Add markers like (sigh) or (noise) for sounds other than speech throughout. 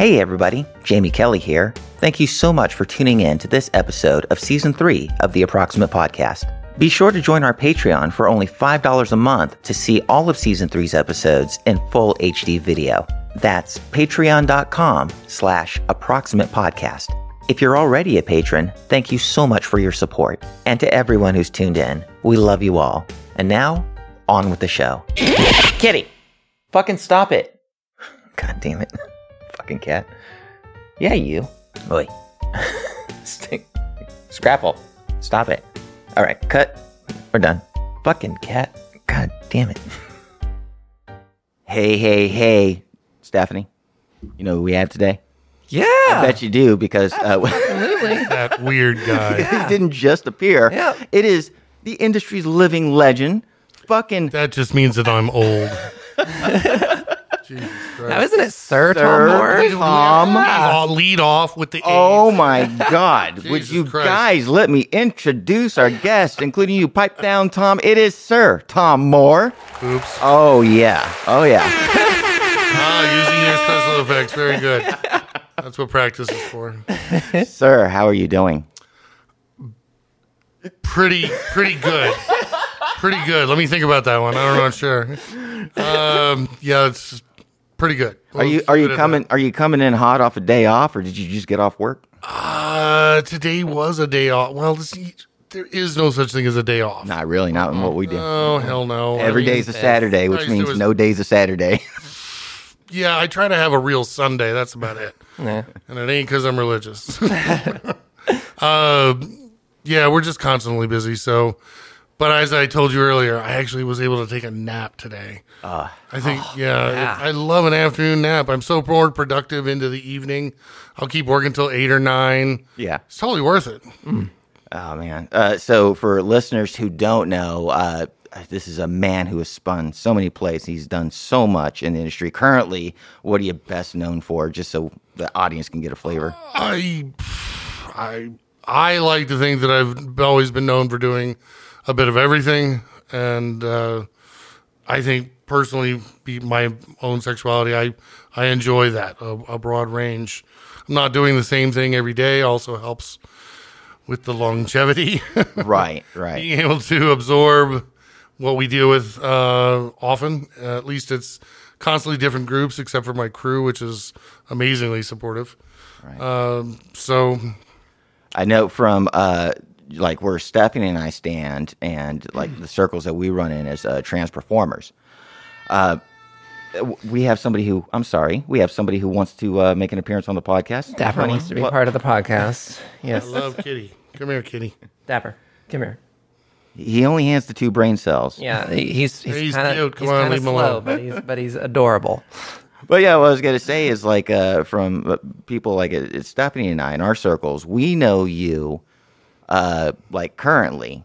Hey everybody, Jamie Kelly here. Thank you so much for tuning in to this episode of Season 3 of the Approximate Podcast. Be sure to join our Patreon for only $5 a month to see all of Season 3's episodes in full HD video. That's patreon.com slash approximate podcast. If you're already a patron, thank you so much for your support. And to everyone who's tuned in, we love you all. And now, on with the show. Kitty! Fucking stop it! (laughs) God damn it. Fucking cat. Yeah, you. Oi. (laughs) Stick. Scrapple. Stop it. All right, cut. We're done. Fucking cat. God damn it. Hey, hey, hey, Stefani. You know who we have today? Yeah. I bet you do because uh, (laughs) that weird guy. (laughs) he didn't just appear. Yeah. It is the industry's living legend. Fucking That just means that I'm old. Jesus Now, isn't it Sir, Sir Tom Moore? Tom. I'll lead off with the AIDS. Oh my God. (laughs) Would Jesus you Christ. guys let me introduce our guest, including you, pipe down Tom? It is Sir Tom Moore. Oops. Oh, yeah. Oh, yeah. Ah, using your special effects. Very good. That's what practice is for. (laughs) Sir, how are you doing? Pretty, pretty good. Pretty good. Let me think about that one. I'm not know. sure. Um, yeah, it's pretty good. Are you are you coming are you coming in hot off a day off or did you just get off work? that. Uh, today was a day off. Well, this, there is no such thing as a day off. Not really, not in what we do. Oh hell no! I Every mean, day's a Saturday, which Christ, means was- no day's a Saturday. (laughs) Yeah, I try to have a real Sunday. That's about it. Yeah. and it ain't because I'm religious. (laughs) uh, yeah, we're just constantly busy. So, but as I told you earlier, I actually was able to take a nap today. I think, yeah, yeah. I love an afternoon nap. I'm so more productive into the evening. I'll keep working until eight or nine. yeah. It's totally worth it. Oh man. Uh, so for listeners who don't know, uh, this is a man who has spun so many plays. He's done so much in the industry. Currently, what are you best known for? Just so the audience can get a flavor. I, I, I like to think that I've always been known for doing a bit of everything, and uh, I think personally, be my own sexuality, I I enjoy that a, a broad range. I'm not doing the same thing every day. Also helps with the longevity, (laughs) right. Right. being able to absorb what we deal with uh, often. Uh, at least it's constantly different groups, except for my crew, which is amazingly supportive. Um, so I know from uh, like where Stefani and I stand, and like the circles that we run in as uh, trans performers. Uh, we have somebody who I'm sorry, we have somebody who wants to uh, make an appearance on the podcast. Dapper Honey, wants to be what- part of the podcast. (laughs) Yes. I love Kitty. Come here, Kitty. Dapper, come here. He only has the two brain cells. Yeah, he's he's, He's kind cute. of Come he's on, kind of him slow, alone. but he's but he's adorable. But yeah, what I was gonna say is like uh, from uh, people like uh, Stefani and I in our circles, we know you uh, like currently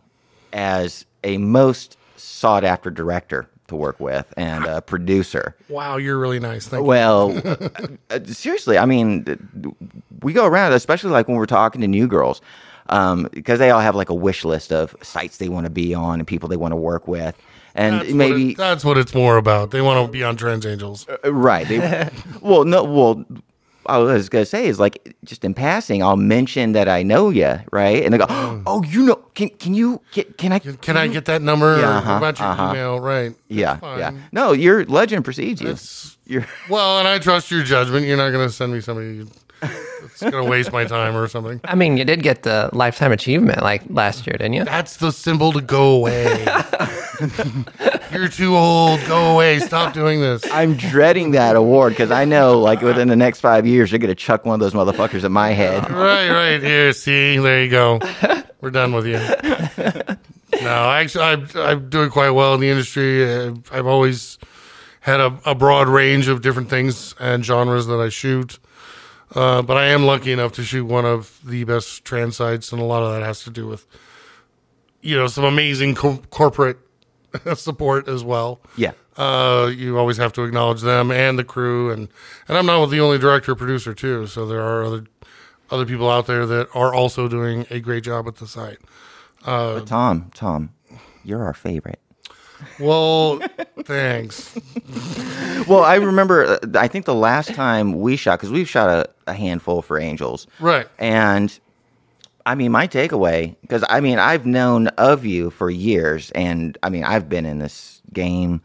as a most sought after director to work with and a producer. Wow, you're really nice. Thank you. Well, (laughs) uh, uh, seriously, I mean, we go around, especially like when we're talking to new girls, um, because they all have like a wish list of sites they want to be on and people they want to work with, and That's what maybe it- that's what it's more about. They want to be on Trans Angels. Uh, Right. They, (laughs) well, no. Well, I was gonna say is like just in passing, I'll mention that I know you, right? And they go, "Oh, you know? Can can you can, can I Can I get that number? Yeah, uh-huh, about your uh-huh. email? Right. Yeah, yeah. No, your legend precedes you. It's- You're Well, and I trust your judgment. You're not going to send me somebody that's going to waste my time or something. I mean, you did get the lifetime achievement like last year, didn't you? That's the symbol to go away. (laughs) You're too old. Go away. Stop doing this. I'm dreading that award because I know, like, within the next five years, you're gonna chuck one of those motherfuckers at my head. (laughs) Right, right. Here, see, there you go. We're done with you. No, actually, I'm, I'm doing quite well in the industry. I've always had a, a broad range of different things and genres that I shoot. Uh, but I am lucky enough to shoot one of the best trans sites, and a lot of that has to do with, you know, some amazing co- corporate (laughs) support as well. Yeah. Uh, you always have to acknowledge them and the crew, and and I'm not the only director or producer too. So there are other other people out there that are also doing a great job at the site. But Tom, Tom, you're our favorite. Well, thanks. Well, I remember. uh, I think the last time we shot because we've shot a, a handful for Angels, Right. And I mean, my takeaway because I mean, I've known of you for years, and I mean, I've been in this game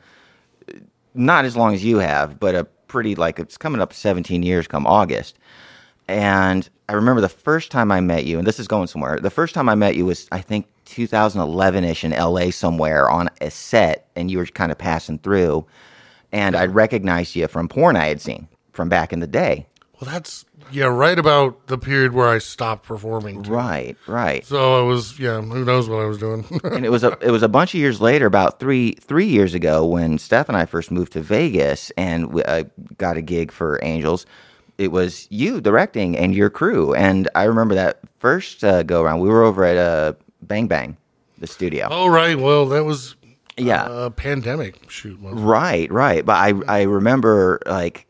uh, not as long as you have, but a pretty like it's coming up 17 years come August. And I remember the first time I met you, and this is going somewhere. The first time I met you was, I think, 2011 ish in LA somewhere on a set, and you were kind of passing through. And I recognized you from porn I had seen from back in the day. Well, that's yeah, right about the period where I stopped performing. too. Right, right. So I was yeah, who knows what I was doing. (laughs) and it was a it was a bunch of years later, about three three years ago, when Steph and I first moved to Vegas and we, uh, got a gig for Angels. It was you directing and your crew, and I remember that first uh, go around. We were over at uh, Bang Bang, the studio. oh right, well that was Yeah. uh, pandemic shoot. Right, right. But I I remember like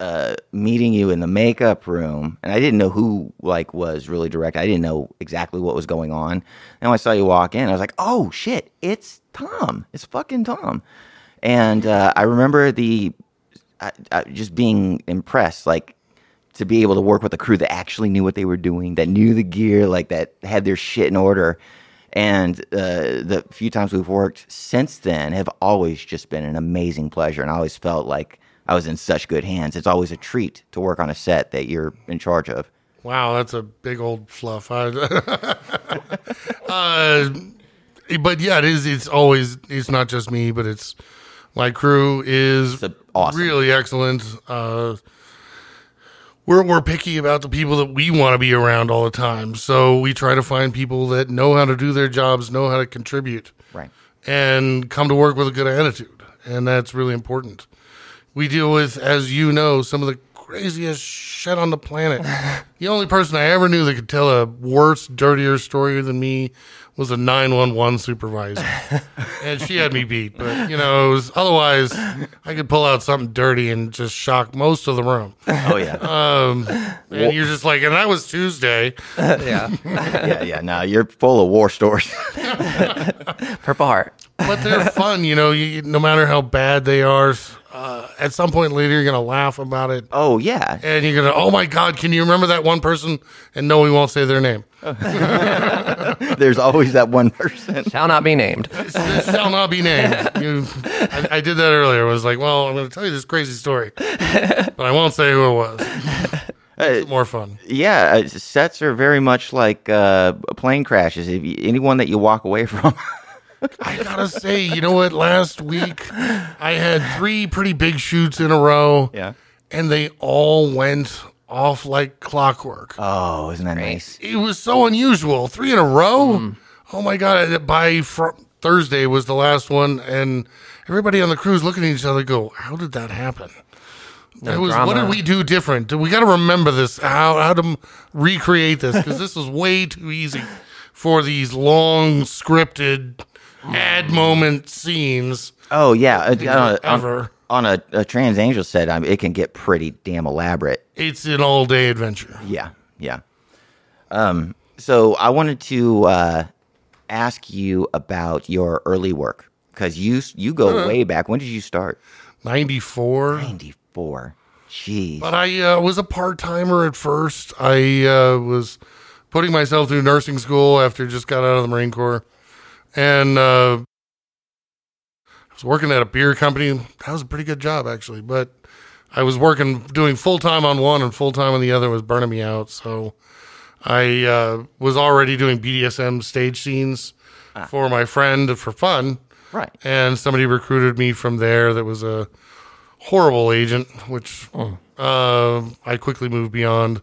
uh, meeting you in the makeup room, and I didn't know who like was really direct. I didn't know exactly what was going on. And when I saw you walk in, I was like, "Oh shit, it's Tom! It's fucking Tom!" And uh, I remember the I, I, just being impressed, like to be able to work with a crew that actually knew what they were doing, that knew the gear, like that had their shit in order. And uh, the few times we've worked since then have always just been an amazing pleasure. And I always felt like I was in such good hands. It's always a treat to work on a set that you're in charge of. Wow, that's a big old fluff. (laughs) Uh, but yeah, it is. It's always. It's not just me, but it's my crew is awesome. really excellent. Uh, we're we're picky about the people that we want to be around all the time, so we try to find people that know how to do their jobs, know how to contribute, Right. and come to work with a good attitude, and that's really important. We deal with, as you know, some of the craziest shit on the planet. (laughs) the only person I ever knew that could tell a worse, dirtier story than me was a 911 supervisor. (laughs) and she had me beat. But, you know, it was, otherwise, I could pull out something dirty and just shock most of the room. Oh yeah. Um, and you're just like, and that was Tuesday. (laughs) yeah. yeah, yeah. Now you're full of war stories. (laughs) Purple Heart. But they're fun, you know, you, no matter how bad they are. Uh, at some point later, you're going to laugh about it. oh yeah. and you're gonna, oh my god, can you remember that one person? And no, we won't say their name. (laughs) There's always that one person. Shall not be named. This, this shall not be named. You, I, I did that earlier. I was like, well, I'm going to tell you this crazy story, but I won't say who it was. It's more fun. Yeah, uh, sets are very much like uh, plane crashes. If you, anyone that you walk away (laughs) from. I gotta say, you know what? Last week, I had three pretty big shoots in a row, yeah. and they all went off like clockwork. Oh, isn't that nice? it was so unusual. Three in a row. Mm. Oh my god! By fr- Thursday was the last one, and everybody on the cruise looking at each other, go, "How did that happen?" It was, what did we do different? We got to remember this. How how to m- recreate this because this was way too easy for these long scripted mm. ad moment scenes. Oh yeah, uh, uh on, a- Ever. On, a, a trans angel set, I mean, it can get pretty damn elaborate. It's an all day adventure. Yeah, yeah. Um, so I wanted to uh, ask you about your early work because you you go way back. When did you start? Ninety four. Ninety four. Jeez. But I uh, was a part timer at first. I uh, was putting myself through nursing school after just got out of the Marine Corps, and uh, was working at a beer company. That was a pretty good job actually, but I was working doing full time on one and full time on the other was burning me out. So I uh, was already doing BDSM stage scenes for my friend for fun Right. and somebody recruited me from there that was a horrible agent, which uh, I quickly moved beyond.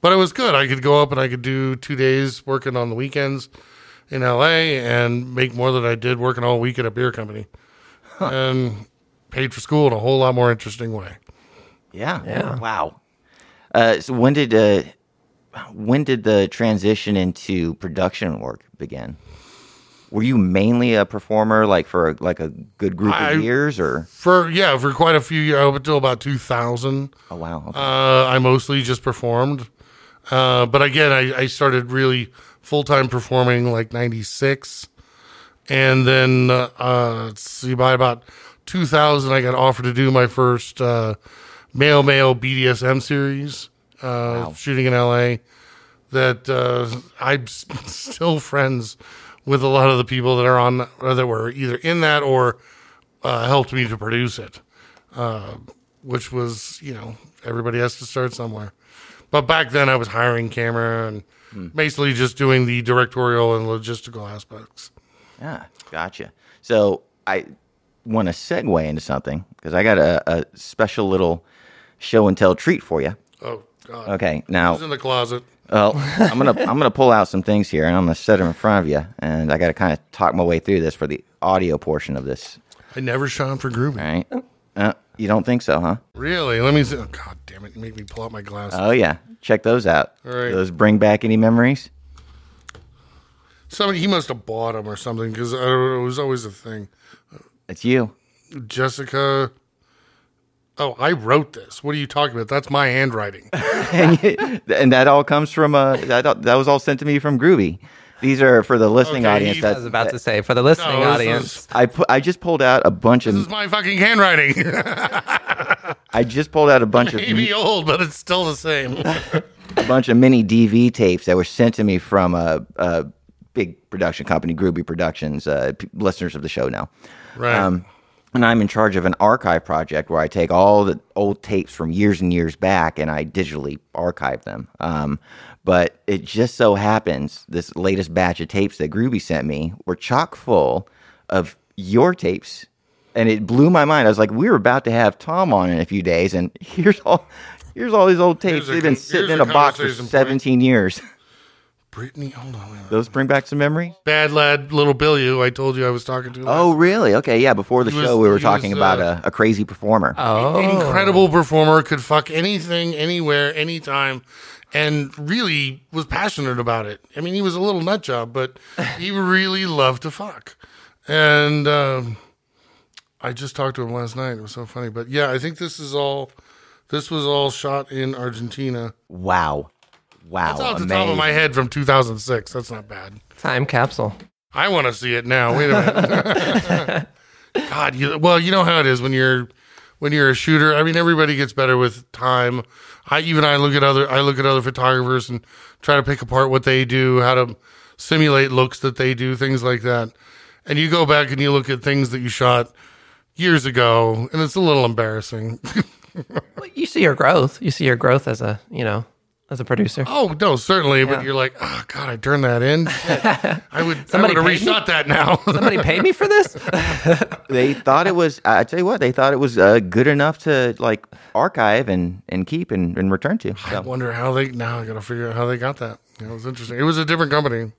But it was good. I could go up and I could do two days working on the weekends in LA and make more than I did working all week at a beer company, (laughs) and paid for school in a whole lot more interesting way. Yeah. Yeah. Wow. Uh, so when did uh, when did the transition into production work begin? Were you mainly a performer, like for like a good group I- of years, or For yeah, for quite a few years, up until about two thousand. oh wow, okay. Uh, I mostly just performed. Uh, but again, I, I started really full time performing like 96. And then, uh, uh, let's see, by about 2000, I got offered to do my first uh, male male BDSM series, uh, shooting in LA. That uh, I'm (laughs) still friends with a lot of the people that are on that were either in that or uh, helped me to produce it, uh, which was you know everybody has to start somewhere. But back then, I was hiring camera and basically just doing the directorial and logistical aspects. Yeah, gotcha. So I want to segue into something because I got a, a special little show and tell treat for you. Oh God! Okay, Who's now in the closet? well, I'm gonna (laughs) I'm gonna pull out some things here and I'm gonna set them in front of you, and I got to kind of talk my way through this for the audio portion of this. I never shot shone for groovy. All right. Uh, you don't think so, huh? Really? Let me see. Oh, God damn it! You made me pull out my glasses. Oh yeah, check those out. All right. Do Those bring back any memories? Somebody he must have bought them or something because it was always a thing. It's you. Jessica. Oh, I wrote this. What are you talking about? That's my handwriting. (laughs) and, you- and that all comes from uh that that was all sent to me from Groovy. These are for the listening Okay, audience. That, I was about to say for the listening No, audience. is- I put I just pulled out a bunch of This is my fucking handwriting. (laughs) I just pulled out a bunch of (laughs) Maybe old, but it's still the same. a bunch of mini DV tapes that were sent to me from a, a big production company, Groovy Productions. Uh, p- listeners of the show know. Right. Um, and I'm in charge of an archive project where I take all the old tapes from years and years back and I digitally archive them. Um, but it just so happens this latest batch of tapes that Groovy sent me were chock full of your tapes. And it blew my mind. I was like, we were about to have Tom on in a few days, and (laughs) here's all here's all these old tapes. A They've been sitting in a a box for conversation point. 17 years. (laughs) Brittany, hold on. wait. Those bring back some memory? Bad lad, little Billy, who I told you I was talking to. Oh, really? Okay, yeah. Before the He was- show, we were he talking was, about uh, a, a crazy performer. Oh, incredible performer, could fuck anything, anywhere, anytime, and really was passionate about it. I mean, he was a little nut job, but he (laughs) really loved to fuck. And um, I just talked to him last night. It was so funny. But yeah, I think this is all. This was all shot in Argentina. wow. Wow. That's off the top of my head from 2006. That's not bad. time capsule. I want to see it now. Wait a minute. (laughs) God, you, well, you know how it is when you're when you're a shooter. I mean, everybody gets better with time. I even I look at other I look at other photographers and try to pick apart what they do, how to simulate looks that they do, things like that. And you go back and you look at things that you shot years ago, and it's a little embarrassing. (laughs) Well, You see your growth. You see your growth as a you know as a producer. oh no, certainly, but Yeah. you're like, oh God, I turned that in. (laughs) Shit. I would Somebody I would have paid me? reshot that now. (laughs) Somebody paid me for this. (laughs) They thought it was, I tell you what, they thought it was uh, good enough to like archive and, and keep and, and return to. I So. wonder how they now I gotta figure out how they got that. It was interesting. It was a different company.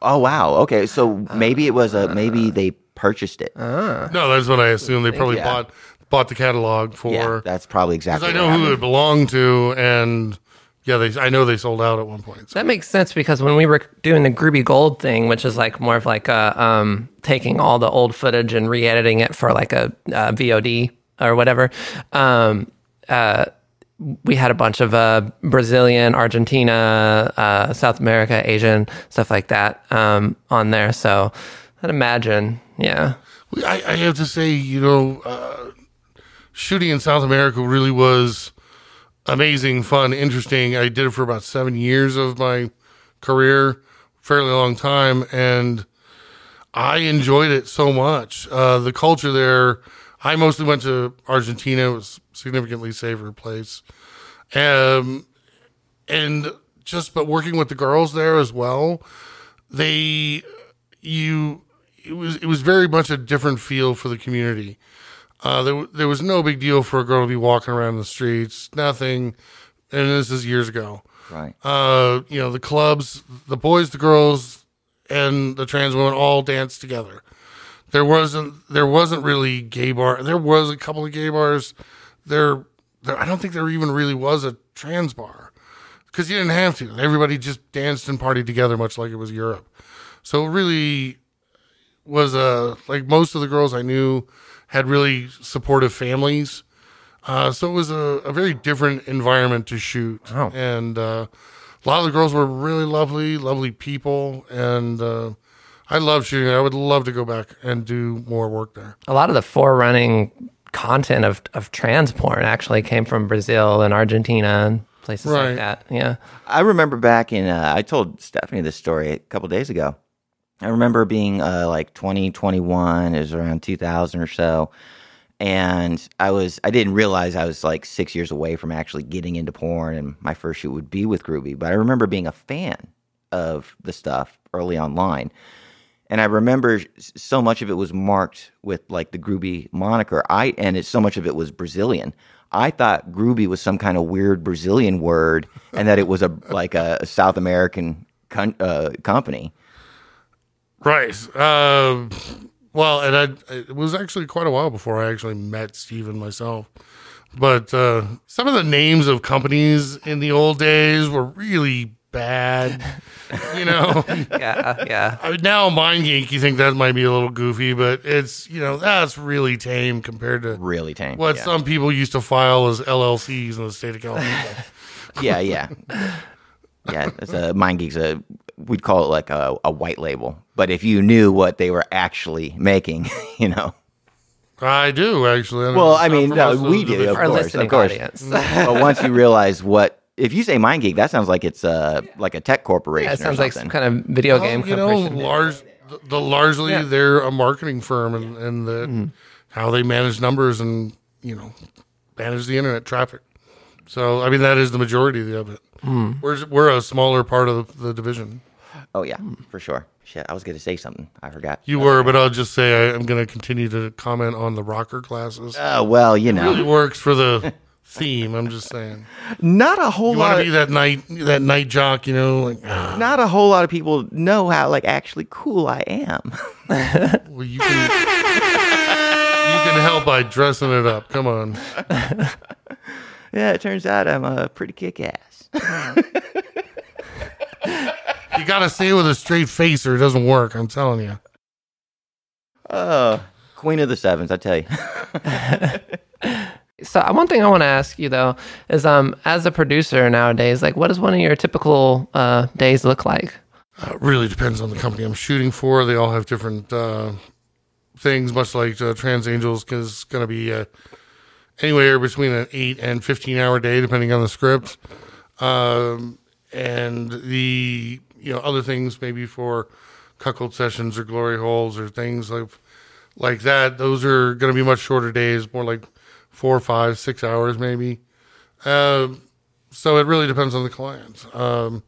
Oh, wow. Okay. So maybe it was a, maybe they purchased it. No, that's what I assumed. They probably yeah. bought bought the catalog yeah. for That's probably because exactly I know what who happened. it belonged to, and yeah, they I know they sold out at one point. So. That makes sense because when we were doing the Groovy Gold thing, which is like more of like a, um, taking all the old footage and re-editing it for like a, uh VOD or whatever, um, uh, we had a bunch of uh, Brazilian, Argentina, uh, South America, Asian stuff like that um, on there. So I'd imagine, yeah. I, I have to say, you know, uh, shooting in South America really was amazing, fun, interesting. I did it for about seven years of my career, fairly long time, and I enjoyed it so much. Uh, the culture there, I mostly went to Argentina. It was significantly safer place. Um, and just, but working with the girls there as well, they, you, it was, it was very much a different feel for the community. Uh, there, there was no big deal for a girl to be walking around the streets, nothing. And this is years ago Right. uh, you know, the clubs, the boys, the girls, and the trans women all danced together. There wasn't there wasn't really gay bar. There was a couple of gay bars. There, there I don't think there even really was a trans bar because you didn't have to. Everybody just danced and partied together, much like it was Europe. So it really was a like most of the girls I knew had really supportive families. Uh, so it was a, a very different environment to shoot. Wow. And uh, a lot of the girls were really lovely, lovely people. And uh, I love shooting. I would love to go back and do more work there. A lot of the forerunning content of, of trans porn actually came from Brazil and Argentina and places Right. like that. Yeah. I remember back in, uh, I told Stefani this story a couple days ago. I remember being uh, like 2021, it was around 2000 or so. And I was, I didn't realize I was like six years away from actually getting into porn and my first shoot would be with Groovy. But I remember being a fan of the stuff early online. And I remember so much of it was marked with like the Groovy moniker. I and it so much of it was Brazilian. I thought Groovy was some kind of weird Brazilian word, and that it was a like a, South American con- uh, company. Right. Uh, well, and I, it was actually quite a while before I actually met Steven myself. But uh, some of the names of companies in the old days were really bad. (laughs) You know, Yeah. Yeah. I mean, now MindGeek, you think that might be a little goofy, but it's, you know, that's really tame compared to Really tame. what yeah. some people used to file as LLCs in the state of California. (laughs) yeah, yeah, yeah. It's a mind geeks. A we'd call it like a, a white label. But if you knew what they were actually making, (laughs) you know. I do, actually. don't Well, I mean, no, we do. division. Of Our course, listening of course. audience. (laughs) but once you realize what, if you say MindGeek, that sounds like it's uh like a tech corporation. That sounds or like some kind of video Well, game you know, corporation. large, the, the largely Yeah. they're a marketing firm, and and the Mm-hmm. how they manage numbers and you know manage the internet traffic. So I mean, that is the majority of it. Mm. We're we're a smaller part of the, the division. Oh yeah, for sure. Shit, I was going to say something. I forgot. You were, but I'll just say I, I'm going to continue to comment on the rocker classes. Oh well, you know. It really works for the (laughs) theme. I'm just saying. not a whole You lot. want to Of, be that night that night jock, you know? Like, ah, not a whole lot of people know how like actually cool I am. (laughs) well, you can you can help by dressing it up. Come on. (laughs) yeah, it turns out I'm a pretty kick ass. You got to say it with a straight face, or it doesn't work. I'm telling you. Oh, queen of the sevens, I tell you. (laughs) So uh, one thing I want to ask you though is, um, as a producer nowadays, like, what does one of your typical uh, days look like? Uh, it really depends on the company I'm shooting for. They all have different uh, things, much like uh, Trans Angels is going to be uh, anywhere between an 8 and 15 hour day, depending on the script. Um, and the you know other things maybe for cuckold sessions or glory holes or things like like that. Those are going to be much shorter days, more like four, five, six hours maybe. Um, so it really depends on the client. Um,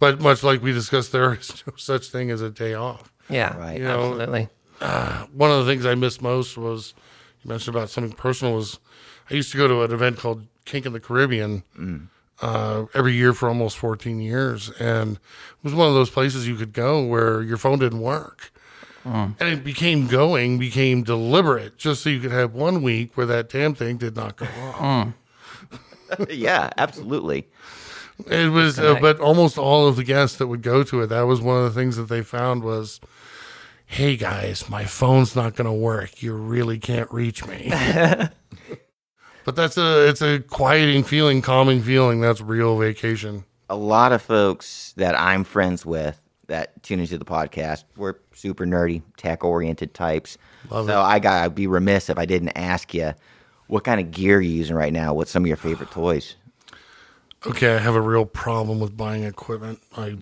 but much like we discussed, (laughs) there is no such thing as a day off. Yeah, Right. You know, absolutely. One of the things I missed most was you mentioned about something personal. Was I used to go to an event called Kink in the Caribbean uh, every year for almost 14 years, and it was one of those places you could go where your phone didn't work. And it became going, became deliberate, just so you could have one week where that damn thing did not go wrong. (laughs) yeah, absolutely. It was, uh, but almost all of the guests that would go to it, that was one of the things that they found was, "Hey guys, my phone's not going to work. You really can't reach me." (laughs) but that's a, it's a quieting feeling, calming feeling. That's real vacation. a lot of folks that I'm friends with that tune into the podcast we're super nerdy, tech oriented types. Love so I got I'd be remiss if I didn't ask you what kind of gear you're using right now. What's some of your favorite toys? Okay, I have a real problem with buying equipment. I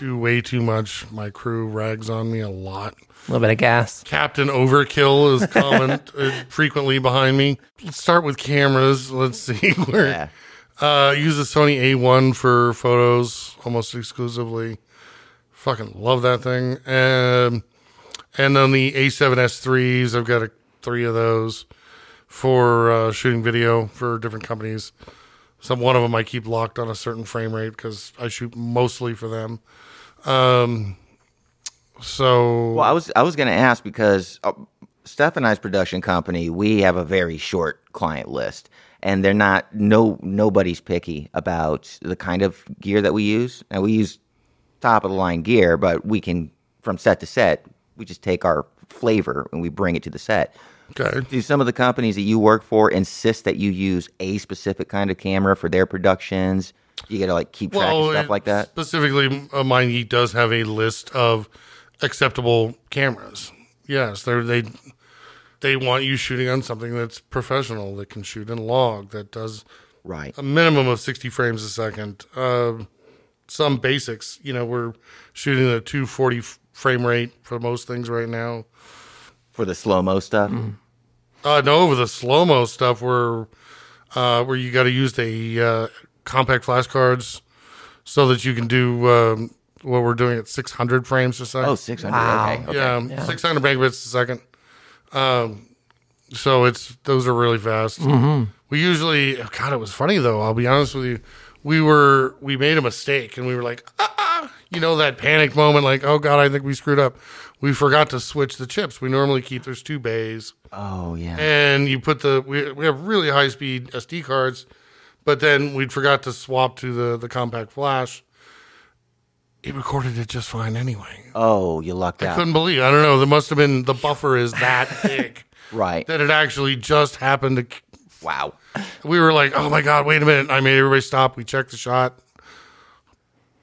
do way too much. My crew rags on me a lot. A little bit of gas. Captain Overkill is common (laughs) uh, frequently behind me. Let's start with cameras. Let's (laughs) see where. Yeah. Uh, use the Sony A1 for photos almost exclusively. Fucking love that thing. Um, and then the A7S3s, I've got a, three of those for uh, shooting video for different companies. Some one of them I keep locked on a certain frame rate because I shoot mostly for them. Um, so Well, I was I was going to ask because uh, Steph and I's production company, we have a very short client list, and they're not no nobody's picky about the kind of gear that we use. And we use top of the line gear, but we can from set to set, we just take our flavor and we bring it to the set. okay. Do some of the companies that you work for insist that you use a specific kind of camera for their productions? You got to like keep track of stuff like that. Specifically, uh, MindGeek does have a list of acceptable cameras. Yes, they they they want you shooting on something that's professional that can shoot in log that does Right. a minimum of 60 frames a second. Uh, some basics, you know, we're shooting a 240 frame rate for most things right now. For the slow mo stuff. Uh, no, for the slow mo stuff, where uh, where you got to use the uh, compact flash cards so that you can do um, what we're doing at 600 frames a second. Oh, 600. Wow. Okay. okay. yeah, 600 megabits a second. Um, so it's those are really fast. We usually, God, it was funny though. I'll be honest with you. We were we made a mistake and we were like, ah, ah, you know that panic moment, like, oh God, I think we screwed up. We forgot to switch the chips. We normally keep there's two bays, Oh, yeah. and you put the we we have really high speed SD cards, but then we forgot to swap to the the compact flash. It recorded it just fine anyway. Oh, you lucked out. I couldn't believe. I don't know. There must have been the buffer is that (laughs) thick. Right. that it actually just happened to. Wow. We were like, oh my god, wait a minute! I made everybody stop. We checked the shot.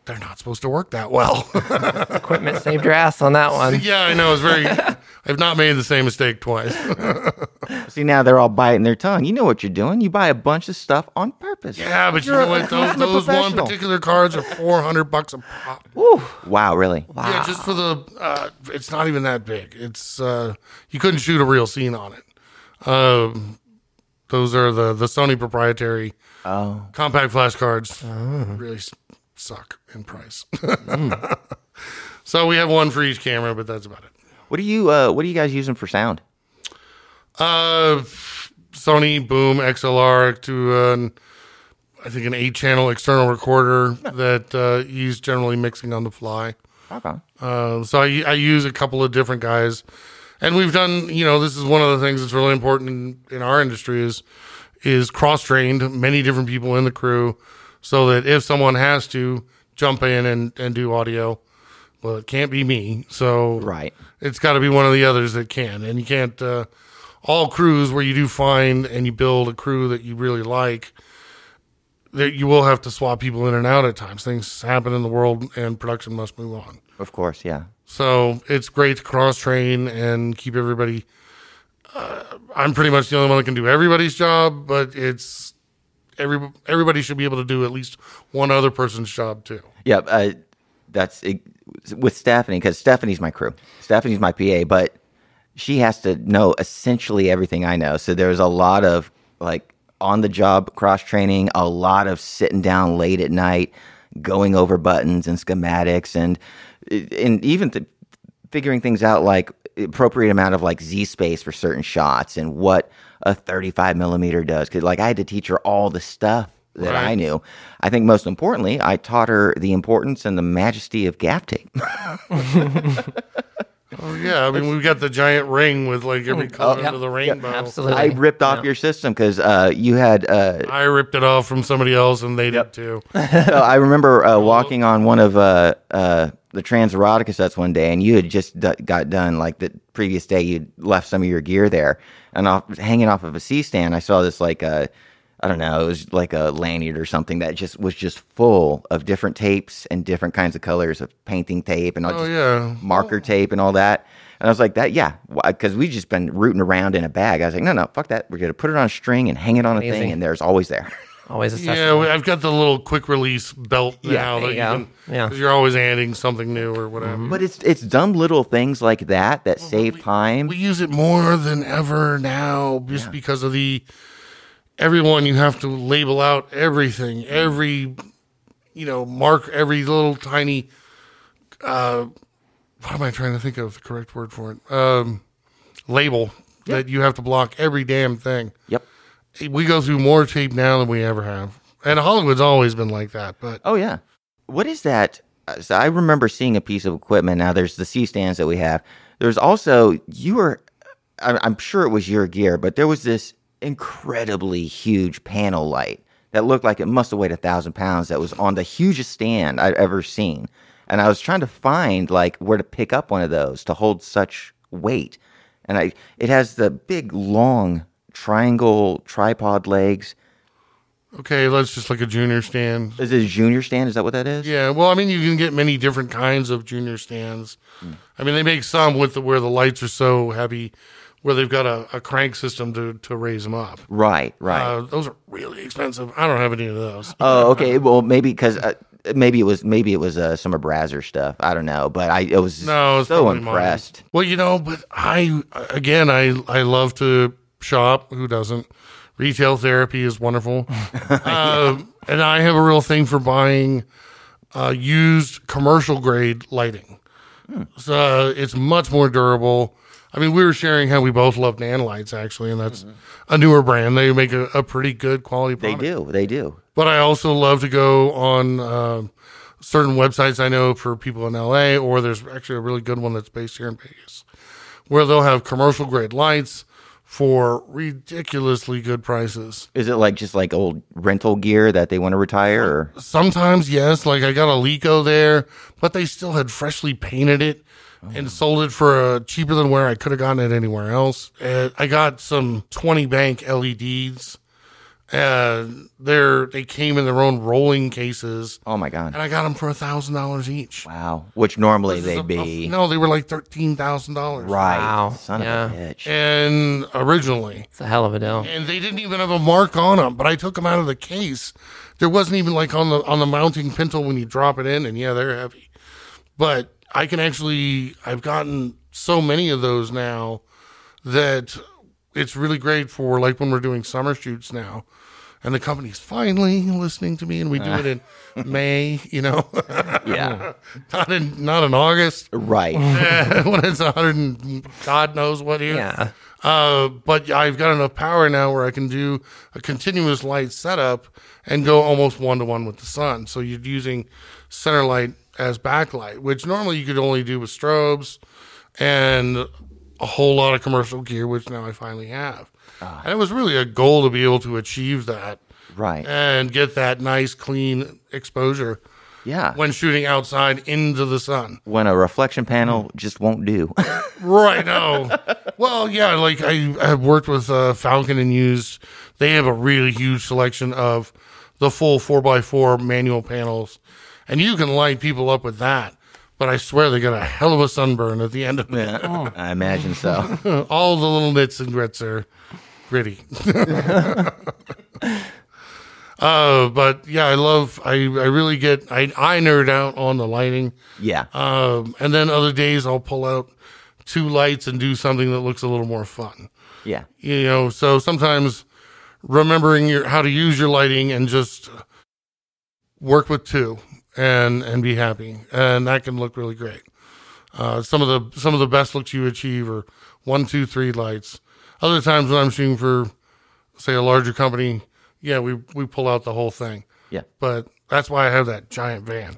They're not supposed to work that well. (laughs) Equipment saved your ass on that one. yeah, I know. It's very. (laughs) I've not made the same mistake twice. (laughs) See, now they're all biting their tongue. You know what you're doing. You buy a bunch of stuff on purpose. yeah, but you You're know a what? Those, those one particular cards are four hundred bucks a pop. Woo. Wow, really? Yeah, just for the. Uh, it's not even that big. It's uh, you couldn't shoot a real scene on it. Um, those are the the Sony proprietary Oh. compact flash cards. Really suck in price. (laughs) so we have one for each camera, but that's about it. What are you uh what are you guys using for sound? Uh, Sony Boom XLR to uh, I think an eight channel external recorder that uh, use generally mixing on the fly. Okay. Uh, so I, I use a couple of different guys, and we've done. You know, this is one of the things that's really important in, in our industry is is cross trained many different people in the crew, so that if someone has to jump in and, and do audio, well, it can't be me. So Right. it's got to be one of the others that can, and you can't. Uh, all crews where you do find and you build a crew that you really like, that you will have to swap people in and out at times. Things happen in the world, and production must move on. Of course, yeah. So it's great to cross train and keep everybody. Uh, I'm pretty much the only one that can do everybody's job, but it's every everybody should be able to do at least one other person's job too. Yeah, uh, that's it, with Stefani because Stefani's my crew. Stefani's my PA, but she has to know essentially everything I know. So there's a lot of like on the job cross training, a lot of sitting down late at night, going over buttons and schematics, and and even th- figuring things out like appropriate amount of like Z space for certain shots and what a 35 millimeter does. Cause like I had to teach her all the stuff that I knew. I think most importantly, I taught her the importance and the majesty of gaff tape. (laughs) Oh yeah, I mean we've got the giant ring with like every color yep. of the rainbow. Absolutely. I ripped off Yeah. your system because uh, you had. Uh, I ripped it off from somebody else, and they did too. (laughs) I remember uh, walking on one of uh, uh, the Trans Erotica sets one day, and you had just d- got done like the previous day. You'd left some of your gear there, and off, hanging off of a C stand, I saw this like uh, I don't know, it was like a lanyard or something that just was just full of different tapes and different kinds of colors of painting tape and all Oh just yeah, marker oh. tape and all that. And I was like, that, yeah, because we just been rooting around in a bag. I was like, no, no, fuck that. We're going to put it on a string and hang it on a thing, and there's always there. (laughs) Always yeah. accessible. we- I've got the little quick release belt Yeah, now there that you you go. can. Yeah. because you're always adding something new or whatever. But it's it's dumb little things like that that save time. We use it more than ever now, just because of the everyone. You have to label out everything, every you know, mark every little tiny. Uh, what am I trying to think of the correct word for it? Um, label that you have to block every damn thing. Yep. We go through more tape now than we ever have, and Hollywood's always been like that. But Oh yeah. What is that? Uh, So I remember seeing a piece of equipment. Now there's the C stands that we have. There's also you were. I'm sure it was your gear, but there was this incredibly huge panel light that looked like it must have weighed a thousand pounds. That was on the hugest stand I've ever seen, and I was trying to find like where to pick up one of those to hold such weight. And I, it has the big long triangle tripod legs. Okay, let's just like a junior stand. Is it a junior stand? Is that what that is? Yeah, well, I mean, you can get many different kinds of junior stands. Hmm. I mean, they make some with the where the lights are so heavy, where they've got a, a crank system to to raise them up. Right, right. Uh, those are really expensive. I don't have any of those. oh, okay. Well, maybe because uh, maybe it was maybe it was uh, some of Brazzers stuff. I don't know, but I it was No, it's so probably mine. impressed. Well, you know, but I again, I I love to shop. Who doesn't? Retail therapy is wonderful, (laughs) um, and I have a real thing for buying uh, used commercial grade lighting. So uh, it's much more durable. I mean, we were sharing how we both love Nanolights actually, and that's a newer brand. They make a, a pretty good quality product. They do, they do. But I also love to go on um certain websites I know for people in LA, or there's actually a really good one that's based here in Vegas, where they'll have commercial grade lights for ridiculously good prices. Is it like just like old rental gear that they want to retire? Or? Sometimes, yes, like I got a Lico there, but they still had freshly painted it and sold it for uh, cheaper than where I could have gotten it anywhere else. And I got some 20 bank LEDs. And they're they came in their own rolling cases, Oh my god! and I got them for a thousand dollars each. Wow. Which normally they'd a- be no, they were like thirteen thousand dollars. right. Wow. Son Yeah. of a bitch. And originally, It's a hell of a deal. and they didn't even have a mark on them. But I took them out of the case. There wasn't even like on the on the mounting pintle when you drop it in, and yeah, they're heavy. But I can actually, I've gotten so many of those now that it's really great for like when we're doing summer shoots now. And the company's finally listening to me, and we do it in (laughs) May, you know, Yeah. (laughs) not in not in August. right. (laughs) when it's 100 and God knows what here. Yeah. Uh, but I've got enough power now where I can do a continuous light setup and go almost one to one with the sun. So you're using center light as backlight, which normally you could only do with strobes and a whole lot of commercial gear, which now I finally have. And it was really a goal to be able to achieve that Right. and get that nice, clean exposure Yeah. when shooting outside into the sun. when a reflection panel just won't do. (laughs) (laughs) Right. No. well, yeah. Like I have worked with uh, Falcon and used. They have a really huge selection of the full four x four manual panels, and you can light people up with that. But I swear they got a hell of a sunburn at the end of it. I imagine so. (laughs) All the little nits and grits are gritty. (laughs) uh, but yeah, I love. I I really get. I I nerd out on the lighting. Yeah. Um, and then other days I'll pull out two lights and do something that looks a little more fun. Yeah. You know, so sometimes remembering your how to use your lighting and just work with two and and be happy, and that can look really great. Uh, some of the some of the best looks you achieve are one, two, three lights. Other times when I'm shooting for, say, a larger company, yeah, we we pull out the whole thing. Yeah. But that's why I have that giant van.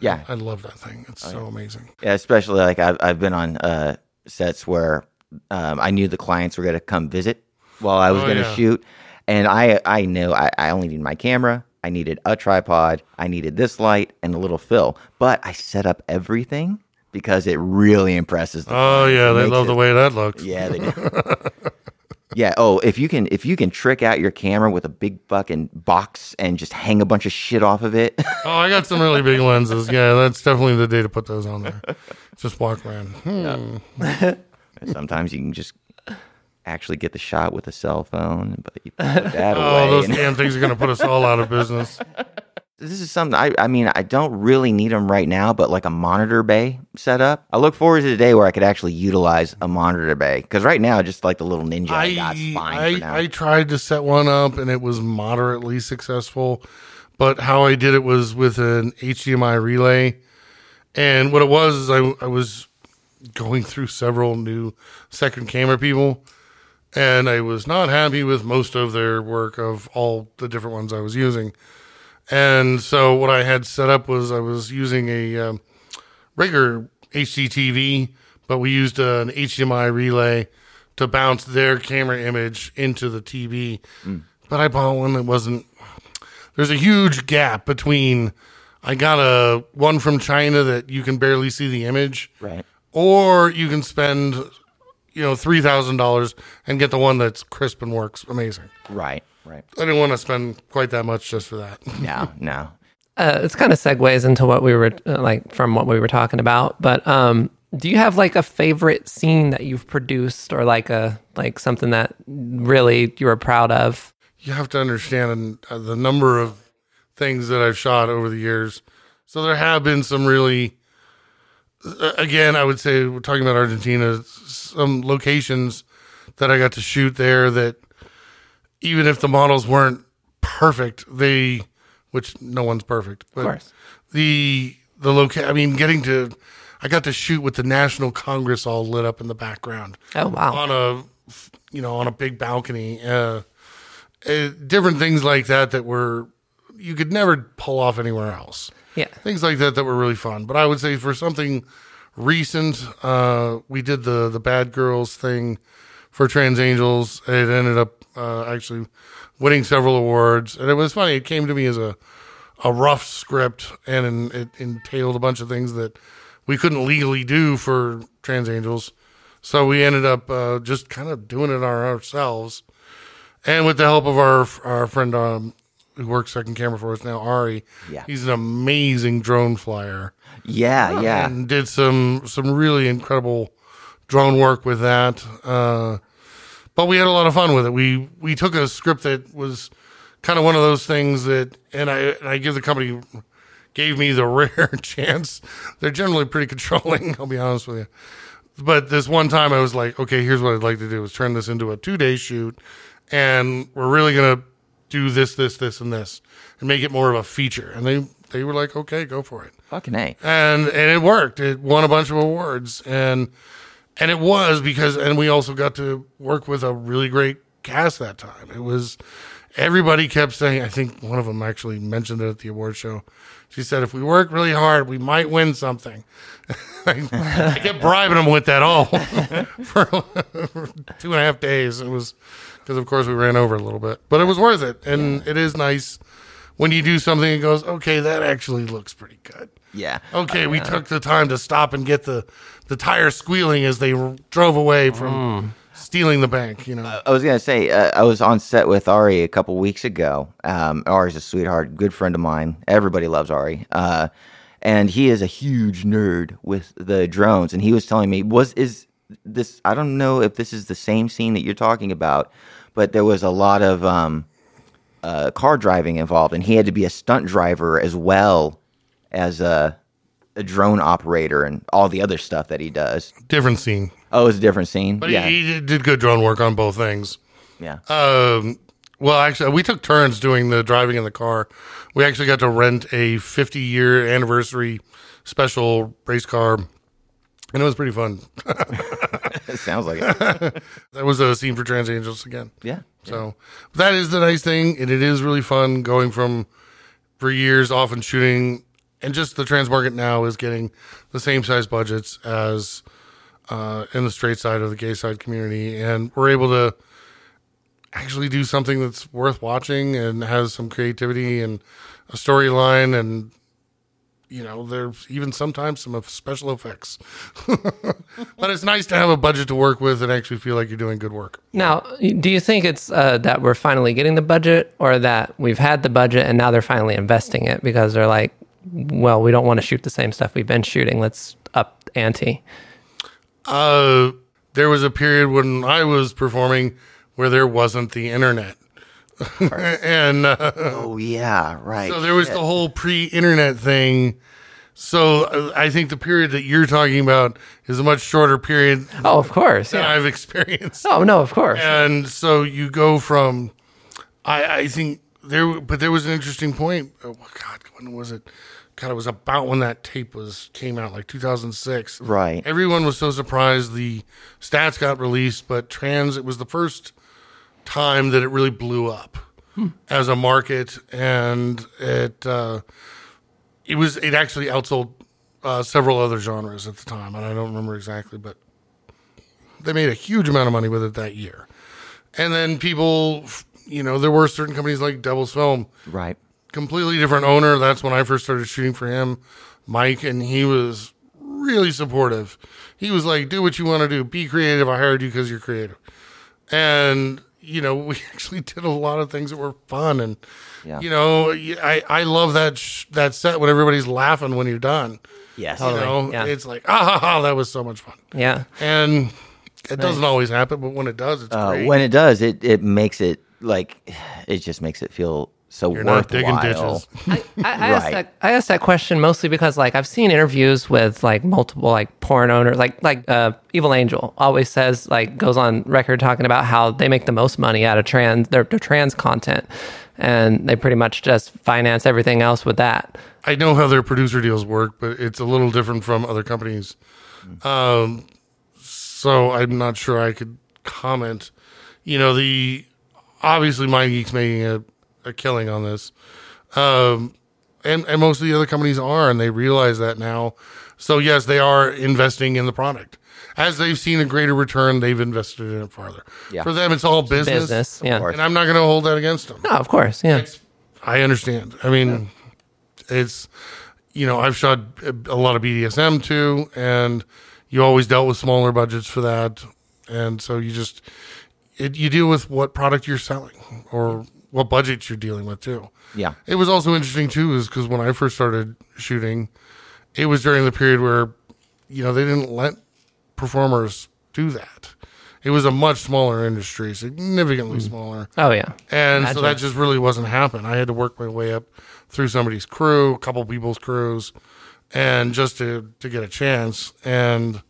Yeah. I love that thing. It's so amazing. Yeah, especially like I've I've been on uh, sets where um, I knew the clients were going to come visit while I was Oh, going to yeah. shoot, and I I knew I, I only needed my camera, I needed a tripod, I needed this light and a little fill, but I set up everything because it really impresses the Oh yeah, they love it- the way that looks. Yeah, they do. (laughs) yeah. Oh, if you can, if you can trick out your camera with a big fucking box and just hang a bunch of shit off of it. (laughs) Oh, I got some really big lenses. Yeah, that's definitely the day to put those on there. Just walk around. Hmm. (laughs) Sometimes you can just actually get the shot with a cell phone, but you put (laughs) that Oh, away. those damn things are going to put us all out of business. (laughs) this is something I, I mean, I don't really need them right now, but like a monitor bay setup. I look forward to the day where I could actually utilize a monitor bay because right now, just like the little ninja I, I got's fine. I, I tried to set one up and it was moderately successful, but how I did it was with an HDMI relay. And what it was is I, I was going through several new second camera people, and I was not happy with most of their work of all the different ones I was using. And so what I had set up was I was using a um, regular HDTV, but we used an HDMI relay to bounce their camera image into the TV. But I bought one that wasn't. There's a huge gap between. I got a one from China that you can barely see the image, right. or you can spend, you know three thousand dollars and get the one that's crisp and works amazing. Right. Right. I didn't want to spend quite that much just for that. (laughs) No. No. uh, it's kind of segues into what we were uh, like from what we were talking about. But um, do you have like a favorite scene that you've produced, or like a like something that really you were proud of? you have to understand uh, the number of things that I've shot over the years. So there have been some really, again, I would say we're talking about Argentina, some locations that I got to shoot there that even if the models weren't perfect, they, which no one's perfect, but Of course. the the loca- I mean, getting to, I got to shoot with the National Congress all lit up in the background Oh wow! on a you know on a big balcony uh, uh different things like that that were you could never pull off anywhere else Yeah. things like that that were really fun. But i would say for something recent uh we did the the bad girls thing for trans angels. It ended up uh actually winning several awards. And it was funny. It came to me as a a rough script and it entailed a bunch of things that we couldn't legally do for trans angels. So we ended up uh, just kind of doing it our, ourselves, and with the help of our our friend um, who works second camera for us now, Ari. Yeah. he's an amazing drone flyer, Yeah. Yeah. and did some some really incredible drone work with that. Uh, but we had a lot of fun with it. We we took a script that was kind of one of those things that, and I and I give the company gave me the (laughs) rare chance. They're generally pretty (laughs) controlling. I'll be honest with you. But this one time I was like, okay, here's what I'd like to do is turn this into a two day shoot and we're really gonna do this, this, this, and this and make it more of a feature. And they they were like, okay, go for it. Fucking a. And and it worked. It won a bunch of awards and and it was because and we also got to work with a really great cast that time. It was everybody kept saying I think one of them actually mentioned it at the award show. She said if we work really hard, we might win something. (laughs) I, I kept bribing them with that all (laughs) for two and a half days. It was because of course we ran over a little bit, but it was worth it. And it is nice when you do something and goes, okay, that actually looks pretty good. Yeah. Okay, we took the time to stop and get the the tire squealing as they r- drove away from stealing the bank. You know, I was gonna say uh, I was on set with Ari a couple weeks ago. Um, Ari's a sweetheart, good friend of mine. Everybody loves Ari, uh, and he is a huge nerd with the drones. And he was telling me was is this? I don't know if this is the same scene that you're talking about, but there was a lot of um, uh, car driving involved, and he had to be a stunt driver as well as a, a drone operator and all the other stuff that he does. different scene, Oh, it's a different scene. but yeah, he, he did good drone work on both things. yeah. Um, well, actually, we took turns doing the driving in the car. We actually got to rent a 50 year anniversary special race car, and it was pretty fun. it (laughs) sounds like it. (laughs) That was a scene for Trans Angels again. Yeah. So that is the nice thing, and it is really fun going from for years often shooting, and just the trans market now is getting the same size budgets as uh, in the straight side of the gay side community, and we're able to actually do something that's worth watching and has some creativity and a storyline and you know there's even sometimes some special effects (laughs) but it's nice to have a budget to work with and actually feel like you're doing good work Now, do you think it's uh, that we're finally getting the budget, or that we've had the budget and now they're finally investing it because they're like, well, we don't want to shoot the same stuff we've been shooting. Let's up ante. Uh, there was a period when I was performing where there wasn't the internet. (laughs) and uh, Oh yeah, right. so there was the whole pre-internet thing. So uh, I think the period that you're talking about is a much shorter period Oh, of course. than Yeah. I've experienced. Oh no, of course. And so you go from, I, I think there, but there was an interesting point. Oh, God, when was it? God, it was about when that tape was came out, like 2006. Right. Everyone was so surprised the stats got released, but trans, it was the first time that it really blew up as a market, and it uh, it was it actually outsold uh, several other genres at the time, and I don't remember exactly, but they made a huge amount of money with it that year. And then people, you know, there were certain companies like Devil's Film, right. completely different owner. That's when I first started shooting for him, Mike, and he was really supportive. He was like, "Do what you want to do. Be creative. I hired you because you're creative." And you know, (laughs) we actually did a lot of things that were fun, and Yeah. you know, I I love that sh- that set when everybody's laughing when you're done. Yes. You know, yeah. it's like ah, ha, ha, that was so much fun, Yeah. and it doesn't always happen, but when it does, it's Uh, great. when it does, it it makes it like (sighs) it just makes it feel so you're not digging worthwhile. ditches. I, I, I asked that I asked that question mostly because like I've seen interviews with like multiple like porn owners like like uh, Evil Angel always says like goes on record talking about how they make the most money out of trans their, their trans content and they pretty much just finance everything else with that. I know how their producer deals work, but it's a little different from other companies. Um, so I'm not sure I could comment. You know, the obviously MindGeek's making a, a killing on this, um, and and most of the other companies are, and they realize that now. So yes, they are investing in the product. As they've seen a greater return, they've invested in it farther. Yeah. For them, it's all business, Business, yeah. and I'm not going to hold that against them. No, of course, yeah. I understand. I mean, it's you know I've shot a a lot of BDSM too, and you always dealt with smaller budgets for that, and so you just it, you deal with what product you're selling or what budget you're dealing with too. Yeah. It was also interesting too, is because when I first started shooting, it was during the period where you know they didn't let performers do that. It was a much smaller industry, significantly hmm. smaller. Oh yeah. And so that just really wasn't happening. I had to work my way up through somebody's crew, a couple people's crews, and just to to get a chance. And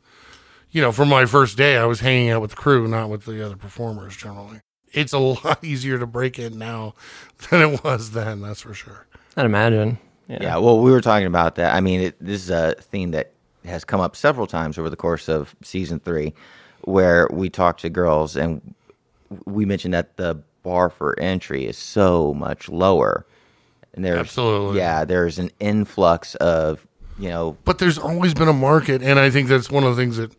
you know, for my first day, I was hanging out with the crew, not with the other performers. Generally, it's a (laughs) lot easier to break in now (laughs) than it was then. That's for sure. I'd imagine. Yeah. Yeah, well, we were talking about that. I mean, it, this is a theme that has come up several times over the course of season three, where we talk to girls and we mentioned that the bar for entry is so much lower, and there's Absolutely. yeah, there's an influx of you know But there's always been a market, and I think that's one of the things that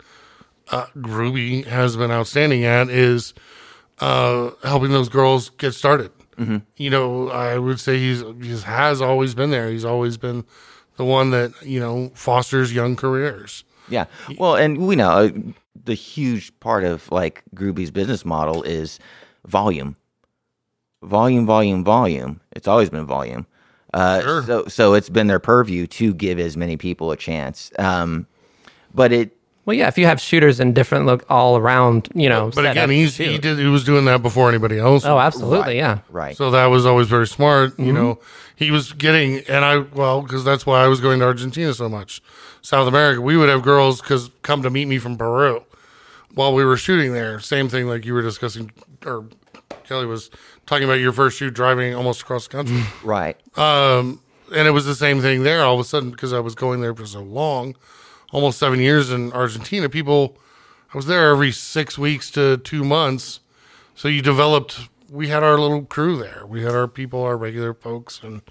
uh, Groovy has been outstanding at is uh, helping those girls get started. You know, I would say he's he has always been there. He's always been the one that you know fosters young careers. Yeah. Well, and we know uh, the huge part of like Groovy's business model is volume. Volume, volume, volume. It's always been volume. Uh, Sure. So, so it's been their purview to give as many people a chance. Um, but it, Well, yeah. If you have shooters in different look all around, you know. But set again, up to he's he did he was doing that before anybody else. Oh, absolutely. Yeah. right. So that was always very smart. You mm-hmm. know, he was getting, and I, well, because that's why I was going to Argentina so much. South America, we would have girls because come to meet me from Peru while we were shooting there. Same thing like you were discussing, or Kelly was talking about your first shoot driving almost across the country. (laughs) right. Um, and it was the same thing there all of a sudden because I was going there for so long, almost seven years in Argentina. People, I was there every six weeks to two months. So you developed, we had our little crew there. We had our people, our regular folks, and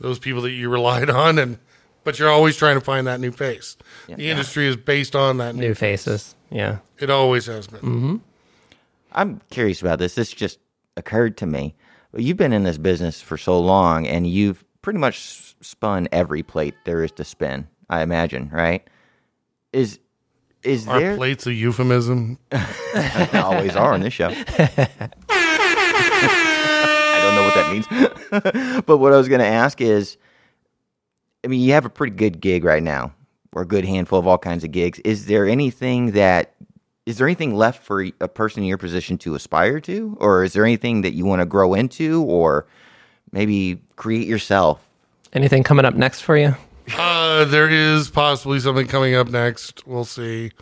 those people that you relied (laughs) on. And, but you're always trying to find that new face. the industry is based on that new, New faces. Yeah. it always has been. Mm-hmm. I'm curious about this. This just occurred to me. You've been in this business for so long and you've pretty much spun every plate there is to spin, I imagine, right? Is, is Our there plate's a euphemism. (laughs) always are on this show. (laughs) I don't know what that means. (laughs) but what I was going to ask is I mean, you have a pretty good gig right now, or a good handful of all kinds of gigs. Is there anything that is there anything left for a person in your position to aspire to, or is there anything that you want to grow into, or maybe create yourself? Anything coming up next for you? Uh, there is possibly something coming up next. We'll see.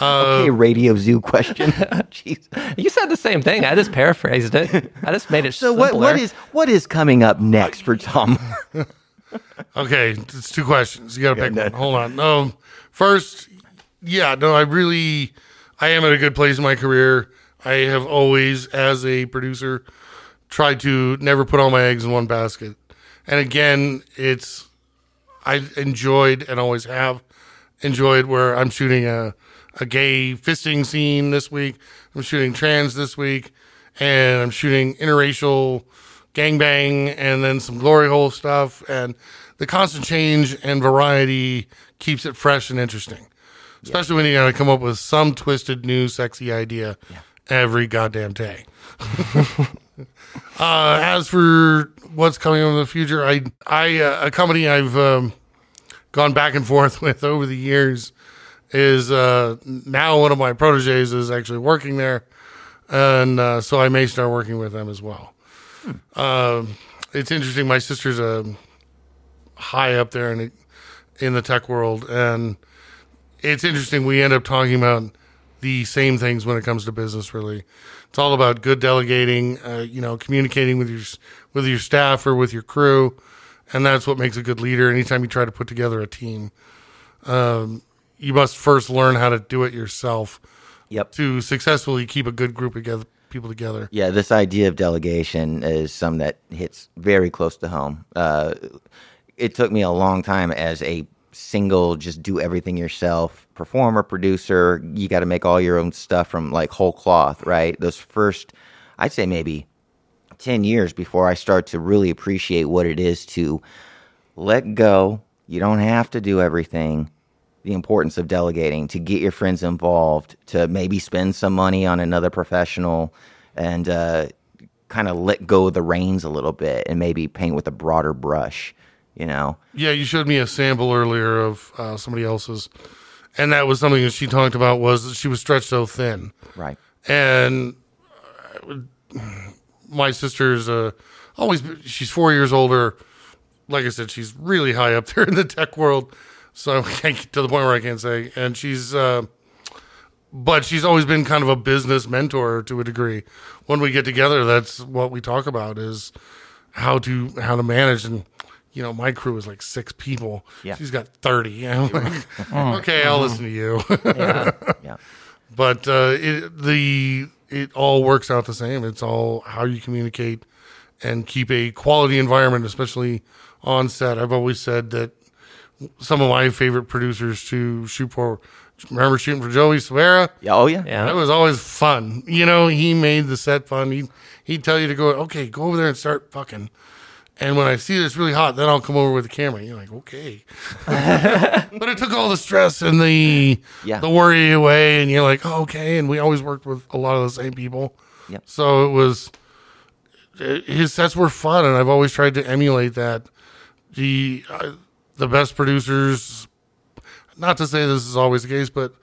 Uh, okay, Radio Zoo question. (laughs) Jeez. You said the same thing. I just paraphrased it. I just made it So what what is what is coming up next for Tom? (laughs) Okay, it's two questions. You got to pick no. one. Hold on. No, first, yeah, no, I really, I am at a good place in my career. I have always, as a producer, tried to never put all my eggs in one basket. And again, it's, I enjoyed and always have enjoyed where I'm shooting a, a gay fisting scene this week. I'm shooting trans this week, and I'm shooting interracial gangbang and then some glory hole stuff. And the constant change and variety keeps it fresh and interesting. Especially when you got to come up with some twisted new sexy idea every goddamn day. (laughs) uh, as for what's coming in the future, I, I, uh, a company I've um, gone back and forth (laughs) with over the years is uh, now one of my proteges is actually working there, and uh, so I may start working with them as well. Um, it's interesting. My sister's a high up there in in the tech world, and it's interesting. We end up talking about the same things when it comes to business. Really, it's all about good delegating. Uh, you know, communicating with your with your staff or with your crew, and that's what makes a good leader. Anytime you try to put together a team, um, you must first learn how to do it yourself Yep. to successfully keep a good group of together, people together. Yeah, this idea of delegation is some that hits very close to home. Uh, it took me a long time as a single, just do everything yourself performer, producer. You got to make all your own stuff from like whole cloth, right? Those first, I'd say maybe 10 years before I start to really appreciate what it is to let go. You don't have to do everything. The importance of delegating to get your friends involved, to maybe spend some money on another professional and uh, kind of let go of the reins a little bit and maybe paint with a broader brush, you know? Yeah, you showed me a sample earlier of uh, somebody else's, and that was something that she talked about was that she was stretched so thin, Right. and uh, my sister's uh, always she's four years older. Like I said, she's really high up (laughs) there in the tech world, so I can't get to the point where I can't say. And she's, uh, but she's always been kind of a business mentor to a degree. When we get together, that's what we talk about is how to how to manage and. You know, my crew is like six people. Yeah. She's got 30. (laughs) I'm like, (laughs) okay, I'll listen to you. Yeah. (laughs) yeah. but uh, it, the it all works out the same. It's all how you communicate and keep a quality environment, especially on set. I've always said that some of my favorite producers to shoot for. Remember shooting for Joey Silvera? Yeah. Oh, yeah. Yeah. That was always fun. You know, he made the set fun. He he'd tell you to go, okay, go over there and start fucking. And when I see that it's really hot, then I'll come over with the camera. And you're like, okay. (laughs) but it took all the stress and the Yeah. the worry away, and you're like, oh, okay. And we always worked with a lot of the same people. Yep. So it was his sets were fun, and I've always tried to emulate that. The uh, the best producers, not to say this is always the case, but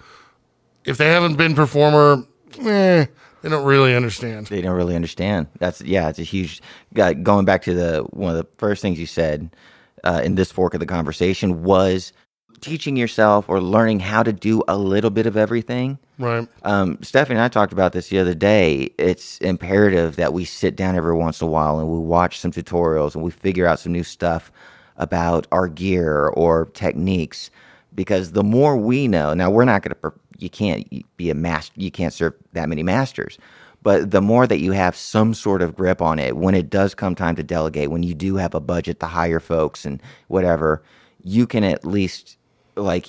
if they haven't been performer, eh, they don't really understand. They don't really understand. That's yeah. It's a huge. uh, Going back to the one of the first things you said uh, in this fork of the conversation was teaching yourself or learning how to do a little bit of everything. Right. Um, Stefani and I talked about this the other day. It's imperative that we sit down every once in a while and we watch some tutorials and we figure out some new stuff about our gear or techniques. Because the more we know, now we're not going to, you can't be a master, you can't serve that many masters. But the more that you have some sort of grip on it, when it does come time to delegate, when you do have a budget to hire folks and whatever, you can at least like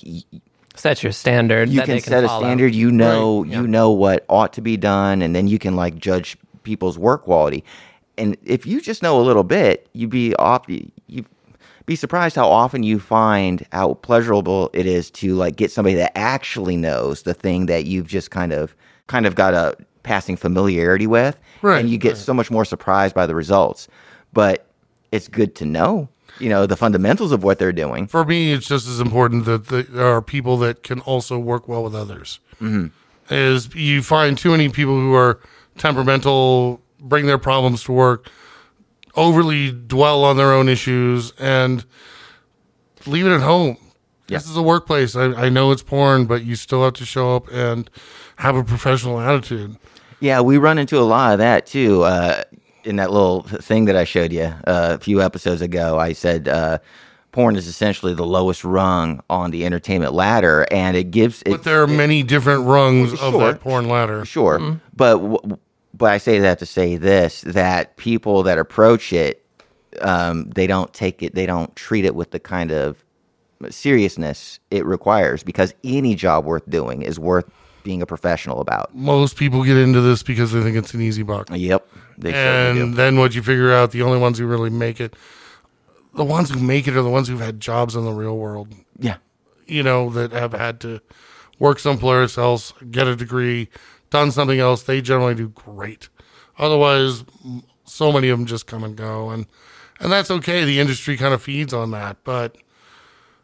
Set your standard. you can they set a standard you know you know what ought to be done and then you can like judge people's work quality and if you just know a little bit you'd be off you be surprised how often you find how pleasurable it is to like get somebody that actually knows the thing that you've just kind of kind of got a passing familiarity with Right, and you get so much more surprised by the results but it's good to know you know the fundamentals of what they're doing For me, it's just as important that there are people that can also work well with others. Mm-hmm. Is you find too many people who are temperamental, bring their problems to work, overly dwell on their own issues, and leave it at home. This is a workplace. I, I know it's porn, but you still have to show up and have a professional attitude. Yeah, we run into a lot of that too. Uh, in that little thing that I showed you uh, a few episodes ago, I said uh, porn is essentially the lowest rung on the entertainment ladder, and it gives. But there are many different rungs of Sure. that porn ladder. sure, but w- but I say that to say this: that people that approach it, um, they don't take it, they don't treat it with the kind of seriousness it requires, because any job worth doing is worth being a professional about. Most people get into this because they think it's an easy buck. Yep. And then what you figure out, the only ones who really make it, the ones who make it are the ones who've had jobs in the real world. Yeah. you know, that have had to work someplace else, get a degree, done something else, they generally do great. Otherwise, so many of them just come and go, and and that's okay. The industry kind of feeds on that, but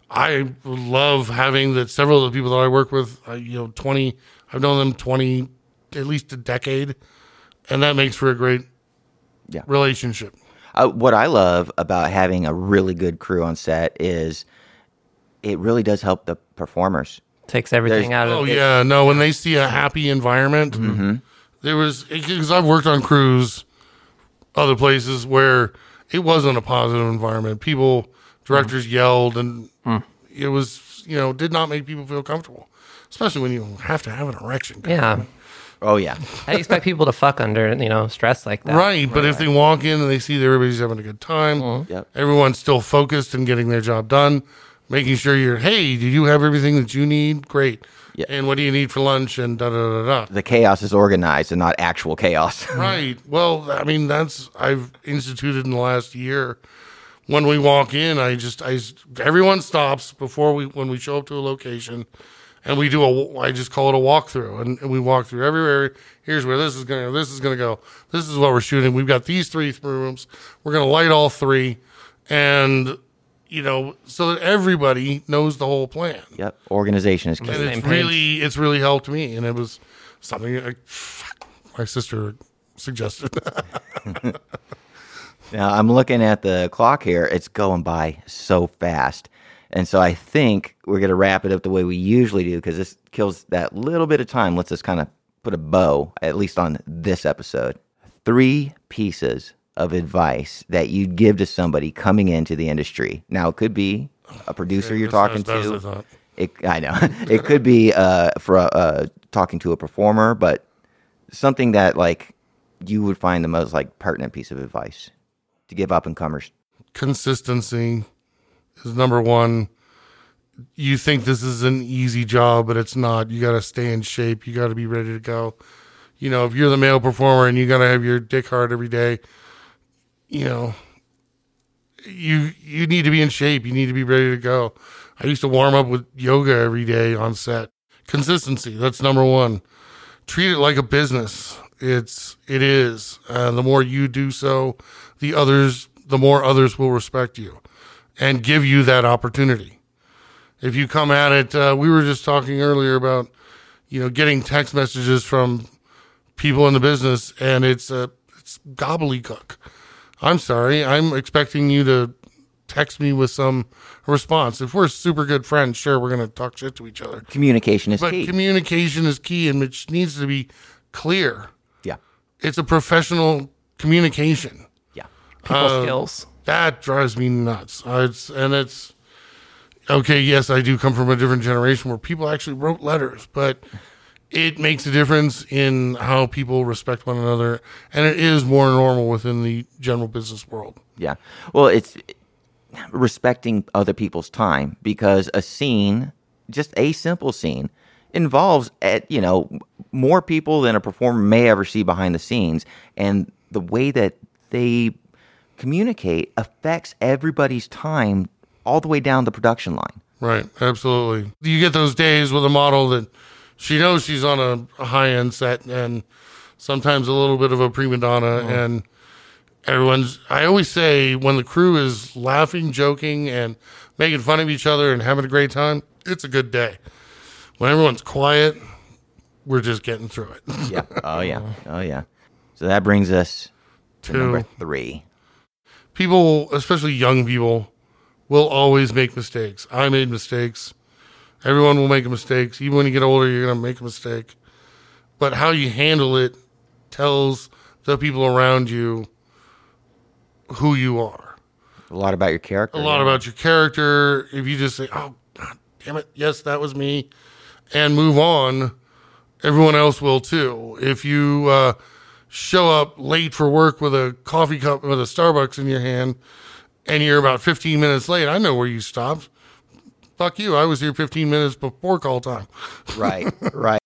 I love having that. Several of the people that I work with, uh, you know, twenty, I've known them twenty, at least a decade, and that makes for a great Yeah. relationship. Uh, what I love about having a really good crew on set is it really does help the performers. Takes everything out of it. Oh it. yeah, no. When they see a happy environment, mm-hmm. there was because I've worked on crews, other places where it wasn't a positive environment. People, directors mm-hmm. yelled, and mm. it was you know did not make people feel comfortable, especially when you have to have an erection. Yeah. Oh yeah. I expect people to fuck under, you know, stress like that? Right, but if they walk in and they see that everybody's having a good time, mm-hmm. Yep. everyone's still focused and getting their job done, making sure you're, hey, do you have everything that you need? Great. Yeah. And what do you need for lunch? And da da da da. The chaos is organized and not actual chaos. (laughs) Right. Well, I mean, that's I've instituted in the last year. When we walk in, I just I everyone stops before we when we show up to a location, and we do a I just call it a walkthrough, and, and we walk through every area. Here's where this is gonna this is gonna go. This is what we're shooting. We've got these three rooms. We're gonna light all three, and you know so that everybody knows the whole plan yep. Organization is key. and it's really it's really helped me and it was something I, my sister suggested (laughs) Now I'm looking at the clock here. It's going by so fast. And so I think we're going to wrap it up the way we usually do because this kills that little bit of time. Lets us kind of put a bow, at least on this episode. Three pieces of advice that you'd give to somebody coming into the industry. Now, it could be a producer you're talking that's to. It, I know (laughs) it could be uh, for uh, talking to a performer, but something that like you would find the most like pertinent piece of advice to give up and comers. consistency is number one you think this is an easy job but it's not you got to stay in shape you got to be ready to go you know if you're the male performer and you got to have your dick hard every day you know you you need to be in shape. You need to be ready to go. I used to warm up with yoga every day on set. Consistency that's number one. Treat it like a business. It's it is. Uh, the more you do so the others the more others will respect you and give you that opportunity. If you come at it uh, we were just talking earlier about you know getting text messages from people in the business and it's a it's gobbledygook i'm sorry i'm expecting you to text me with some response if we're super good friends sure we're going to talk shit to each other Communication is but key. communication is key and it needs to be clear yeah, it's a professional communication yeah, People skills. that drives me nuts. Uh, it's and it's okay. Yes, I do come from a different generation where people actually wrote letters, but it makes a difference in how people respect one another, and it is more normal within the general business world. yeah. Well, it's respecting other people's time because a scene, just a simple scene, involves at you know more people than a performer may ever see behind the scenes, and the way that they communicate affects everybody's time all the way down the production line. Right, absolutely. You get those days with a model that she knows she's on a, a high end set, and sometimes a little bit of a prima donna, mm-hmm. and everyone's. I always say when the crew is laughing, joking, and making fun of each other and having a great time, it's a good day. When everyone's quiet, we're just getting through it. (laughs) Yeah. Oh yeah. Uh-huh. Oh yeah. So that brings us to Two. number three. people, especially young people, will always make mistakes. I made mistakes. Everyone will make mistakes. Even when you get older, you're going to make a mistake. But how you handle it tells the people around you who you are. A lot about your character. A lot about your character. If you just say, oh, God damn it, yes, that was me, and move on, everyone else will too. If you uh, show up late for work with a coffee cup with a Starbucks in your hand and you're about 15 minutes late, I know where you stopped. Fuck you. I was here 15 minutes before call time. Right. (laughs) Right.